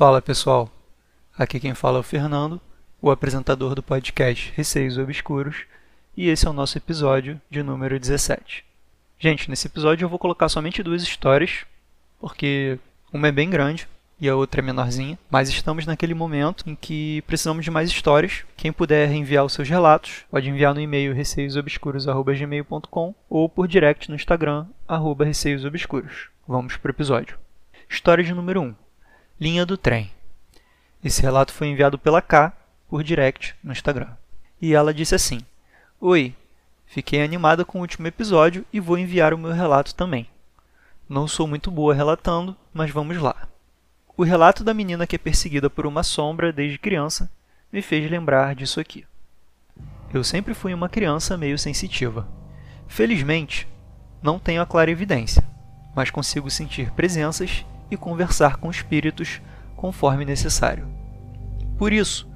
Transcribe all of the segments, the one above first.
Fala pessoal, aqui quem fala é o Fernando, o apresentador do podcast Receios Obscuros, e esse é o nosso episódio de número 17. Gente, nesse episódio eu vou colocar somente duas histórias, porque uma é bem grande e a outra é menorzinha, mas estamos naquele momento em que precisamos de mais histórias. Quem puder enviar os seus relatos, pode enviar no e-mail receiosobscuros.gmail.com ou por direct no Instagram, arroba receiosobscuros. Vamos para o episódio. História de número 1. Linha do trem. Esse relato foi enviado pela K por direct no Instagram. E ela disse assim: Oi, fiquei animada com o último episódio e vou enviar o meu relato também. Não sou muito boa relatando, mas vamos lá. O relato da menina que é perseguida por uma sombra desde criança me fez lembrar disso aqui. Eu sempre fui uma criança meio sensitiva. Felizmente, não tenho a clara evidência, mas consigo sentir presenças e conversar com espíritos conforme necessário. Por isso,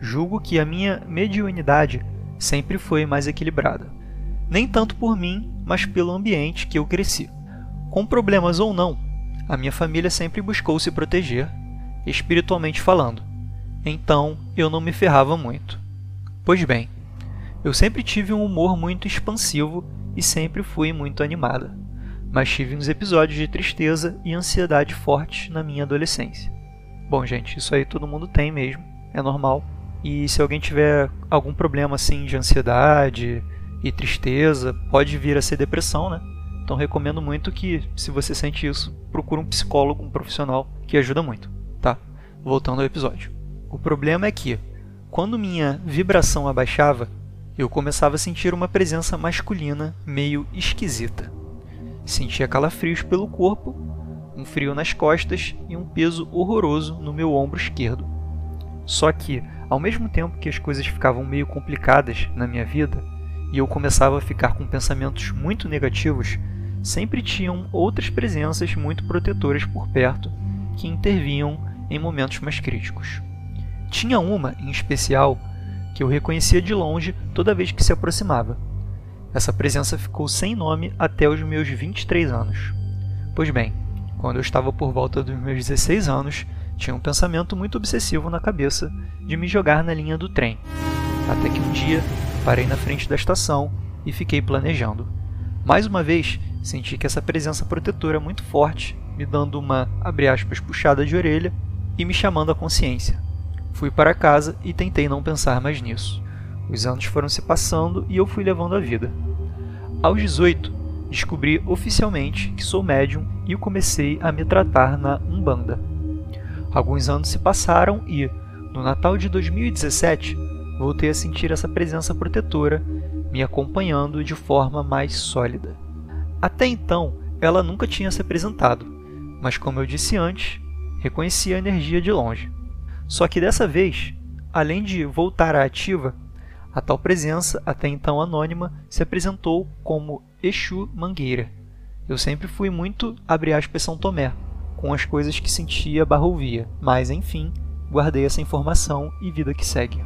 julgo que a minha mediunidade sempre foi mais equilibrada. Nem tanto por mim, mas pelo ambiente que eu cresci. Com problemas ou não, a minha família sempre buscou se proteger, espiritualmente falando. Então, eu não me ferrava muito. Pois bem, eu sempre tive um humor muito expansivo e sempre fui muito animada mas tive uns episódios de tristeza e ansiedade fortes na minha adolescência. Bom, gente, isso aí todo mundo tem mesmo, é normal. E se alguém tiver algum problema assim de ansiedade e tristeza, pode vir a ser depressão, né? Então recomendo muito que, se você sente isso, procure um psicólogo, um profissional, que ajuda muito, tá? Voltando ao episódio. O problema é que, quando minha vibração abaixava, eu começava a sentir uma presença masculina meio esquisita. Sentia calafrios pelo corpo, um frio nas costas e um peso horroroso no meu ombro esquerdo. Só que, ao mesmo tempo que as coisas ficavam meio complicadas na minha vida e eu começava a ficar com pensamentos muito negativos, sempre tinham outras presenças muito protetoras por perto que intervinham em momentos mais críticos. Tinha uma, em especial, que eu reconhecia de longe toda vez que se aproximava essa presença ficou sem nome até os meus 23 anos. Pois bem, quando eu estava por volta dos meus 16 anos, tinha um pensamento muito obsessivo na cabeça de me jogar na linha do trem. Até que um dia parei na frente da estação e fiquei planejando. Mais uma vez, senti que essa presença protetora muito forte, me dando uma, abre aspas, puxada de orelha e me chamando à consciência. Fui para casa e tentei não pensar mais nisso. Os anos foram se passando e eu fui levando a vida. Aos 18, descobri oficialmente que sou médium e comecei a me tratar na Umbanda. Alguns anos se passaram e, no Natal de 2017, voltei a sentir essa presença protetora me acompanhando de forma mais sólida. Até então, ela nunca tinha se apresentado, mas como eu disse antes, reconhecia a energia de longe. Só que dessa vez, além de voltar à ativa, a tal presença, até então anônima, se apresentou como Exu Mangueira. Eu sempre fui muito, abre aspas, São Tomé, com as coisas que sentia barra ouvia, mas, enfim, guardei essa informação e vida que segue.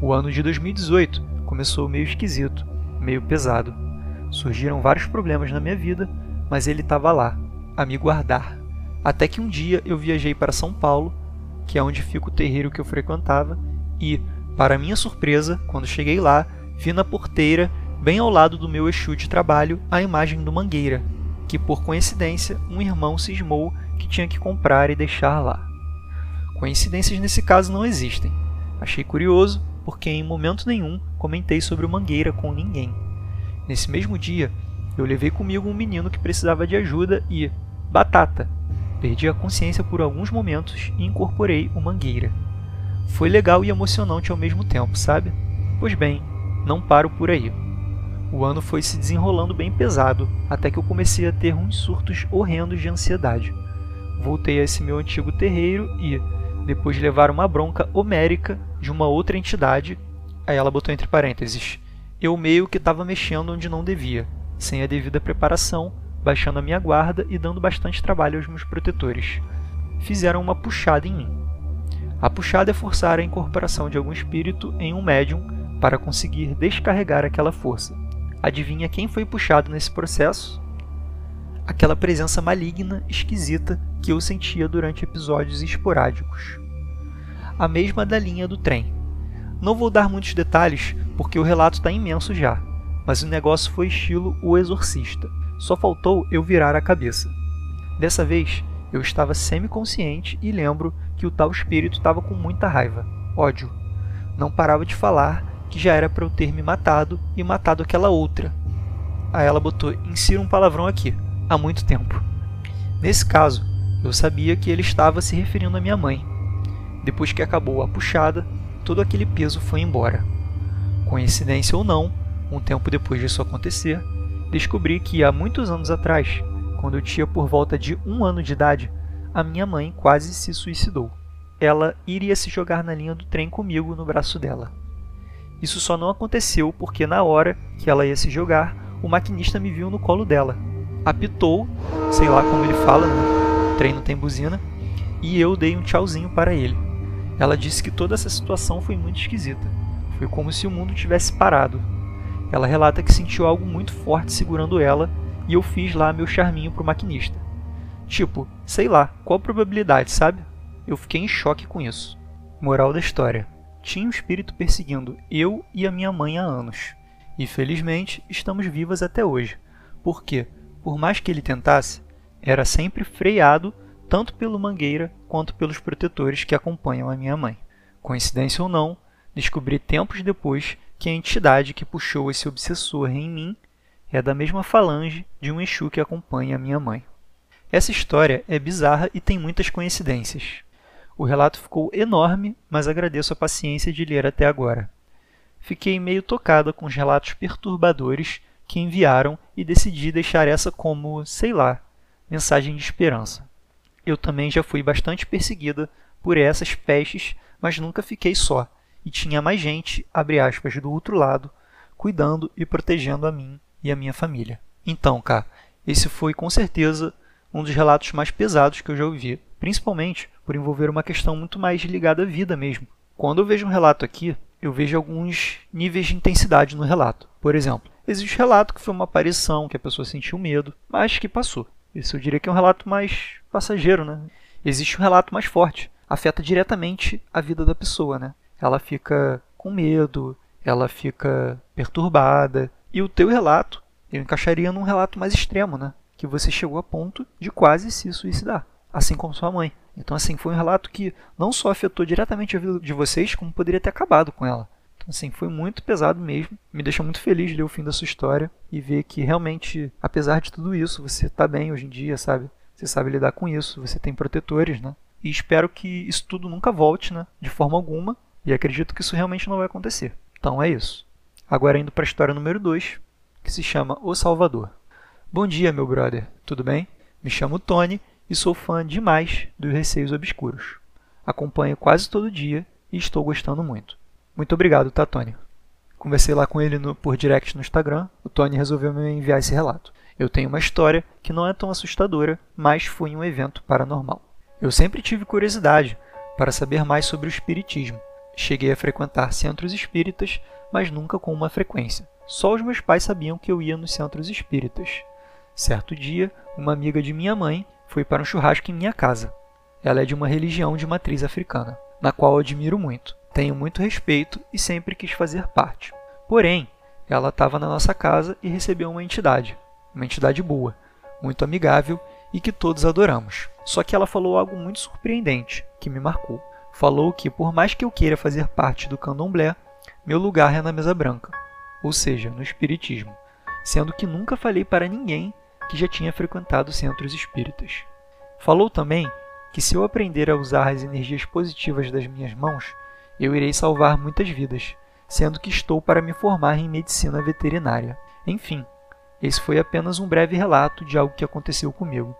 O ano de 2018 começou meio esquisito, meio pesado. Surgiram vários problemas na minha vida, mas ele estava lá, a me guardar. Até que um dia eu viajei para São Paulo, que é onde fica o terreiro que eu frequentava, e, para minha surpresa, quando cheguei lá, vi na porteira, bem ao lado do meu Exu de trabalho, a imagem do Mangueira, que por coincidência um irmão cismou que tinha que comprar e deixar lá. Coincidências nesse caso não existem. Achei curioso, porque em momento nenhum comentei sobre o Mangueira com ninguém. Nesse mesmo dia, eu levei comigo um menino que precisava de ajuda e, batata, perdi a consciência por alguns momentos e incorporei o Mangueira. Foi legal e emocionante ao mesmo tempo, sabe? Pois bem, não paro por aí. O ano foi se desenrolando bem pesado, até que eu comecei a ter uns surtos horrendos de ansiedade. Voltei a esse meu antigo terreiro e, depois de levar uma bronca homérica de uma outra entidade, aí ela botou entre parênteses, eu meio que estava mexendo onde não devia, sem a devida preparação, baixando a minha guarda e dando bastante trabalho aos meus protetores. Fizeram uma puxada em mim. A puxada é forçar a incorporação de algum espírito em um médium para conseguir descarregar aquela força. Adivinha quem foi puxado nesse processo? aquela presença maligna, esquisita que eu sentia durante episódios esporádicos. A mesma da linha do trem. Não vou dar muitos detalhes porque o relato está imenso já, mas o negócio foi estilo O Exorcista. Só faltou eu virar a cabeça. Dessa vez, eu estava semi-consciente e lembro que o tal espírito estava com muita raiva, ódio. Não parava de falar que já era para eu ter me matado e matado aquela outra. Aí ela botou: insira um palavrão aqui há muito tempo. Nesse caso, eu sabia que ele estava se referindo à minha mãe. Depois que acabou a puxada, todo aquele peso foi embora. Coincidência ou não, um tempo depois disso acontecer, descobri que há muitos anos atrás, quando eu tinha por volta de um ano de idade, a minha mãe quase se suicidou. Ela iria se jogar na linha do trem comigo no braço dela. Isso só não aconteceu porque na hora que ela ia se jogar, o maquinista me viu no colo dela apitou, sei lá como ele fala, né? o trem não tem buzina, e eu dei um tchauzinho para ele. Ela disse que toda essa situação foi muito esquisita. Foi como se o mundo tivesse parado. Ela relata que sentiu algo muito forte segurando ela e eu fiz lá meu charminho pro maquinista. Tipo, sei lá, qual a probabilidade, sabe? Eu fiquei em choque com isso. Moral da história: tinha um espírito perseguindo eu e a minha mãe há anos. E felizmente estamos vivas até hoje. Por quê? por mais que ele tentasse, era sempre freado tanto pelo Mangueira quanto pelos protetores que acompanham a minha mãe. Coincidência ou não, descobri tempos depois que a entidade que puxou esse obsessor em mim é da mesma falange de um Exu que acompanha a minha mãe. Essa história é bizarra e tem muitas coincidências. O relato ficou enorme, mas agradeço a paciência de ler até agora. Fiquei meio tocada com os relatos perturbadores que enviaram e decidi deixar essa como, sei lá, mensagem de esperança. Eu também já fui bastante perseguida por essas pestes, mas nunca fiquei só, e tinha mais gente, abre aspas, do outro lado, cuidando e protegendo a mim e a minha família. Então, cá, esse foi com certeza um dos relatos mais pesados que eu já ouvi, principalmente por envolver uma questão muito mais ligada à vida mesmo. Quando eu vejo um relato aqui, eu vejo alguns níveis de intensidade no relato. Por exemplo, Existe relato que foi uma aparição, que a pessoa sentiu medo, mas que passou. Isso eu diria que é um relato mais passageiro, né? Existe um relato mais forte, afeta diretamente a vida da pessoa, né? Ela fica com medo, ela fica perturbada. E o teu relato, eu encaixaria num relato mais extremo, né? Que você chegou a ponto de quase se suicidar, assim como sua mãe. Então, assim, foi um relato que não só afetou diretamente a vida de vocês, como poderia ter acabado com ela. Assim, foi muito pesado mesmo. Me deixou muito feliz de ler o fim da sua história e ver que realmente, apesar de tudo isso, você está bem hoje em dia, sabe? Você sabe lidar com isso, você tem protetores, né? E espero que isso tudo nunca volte, né? De forma alguma. E acredito que isso realmente não vai acontecer. Então é isso. Agora indo para a história número 2, que se chama O Salvador. Bom dia, meu brother. Tudo bem? Me chamo Tony e sou fã demais dos Receios Obscuros. Acompanho quase todo dia e estou gostando muito. Muito obrigado, tá, Tony? Conversei lá com ele no, por direct no Instagram. O Tony resolveu me enviar esse relato. Eu tenho uma história que não é tão assustadora, mas foi um evento paranormal. Eu sempre tive curiosidade para saber mais sobre o espiritismo. Cheguei a frequentar centros espíritas, mas nunca com uma frequência. Só os meus pais sabiam que eu ia nos centros espíritas. Certo dia, uma amiga de minha mãe foi para um churrasco em minha casa. Ela é de uma religião de matriz africana, na qual admiro muito. Tenho muito respeito e sempre quis fazer parte. Porém, ela estava na nossa casa e recebeu uma entidade, uma entidade boa, muito amigável e que todos adoramos. Só que ela falou algo muito surpreendente, que me marcou. Falou que, por mais que eu queira fazer parte do candomblé, meu lugar é na mesa branca, ou seja, no espiritismo, sendo que nunca falei para ninguém que já tinha frequentado centros espíritas. Falou também que se eu aprender a usar as energias positivas das minhas mãos, eu irei salvar muitas vidas, sendo que estou para me formar em medicina veterinária. Enfim, esse foi apenas um breve relato de algo que aconteceu comigo.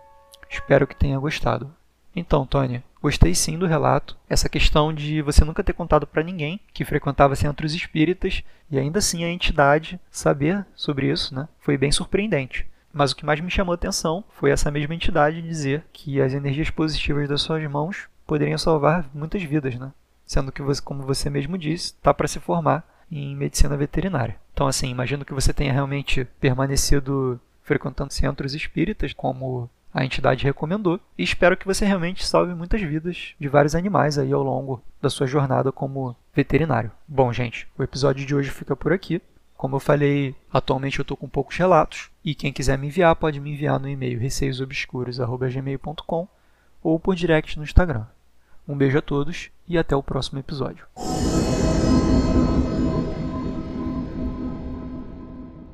Espero que tenha gostado. Então, Tony, gostei sim do relato. Essa questão de você nunca ter contado para ninguém que frequentava centros espíritas e ainda assim a entidade saber sobre isso, né? Foi bem surpreendente. Mas o que mais me chamou a atenção foi essa mesma entidade dizer que as energias positivas das suas mãos poderiam salvar muitas vidas, né? sendo que você, como você mesmo disse, está para se formar em medicina veterinária. Então, assim, imagino que você tenha realmente permanecido frequentando centros espíritas, como a entidade recomendou, e espero que você realmente salve muitas vidas de vários animais aí ao longo da sua jornada como veterinário. Bom, gente, o episódio de hoje fica por aqui. Como eu falei, atualmente eu estou com poucos relatos, e quem quiser me enviar pode me enviar no e-mail receiosobscuros.gmail.com ou por direct no Instagram. Um beijo a todos e até o próximo episódio.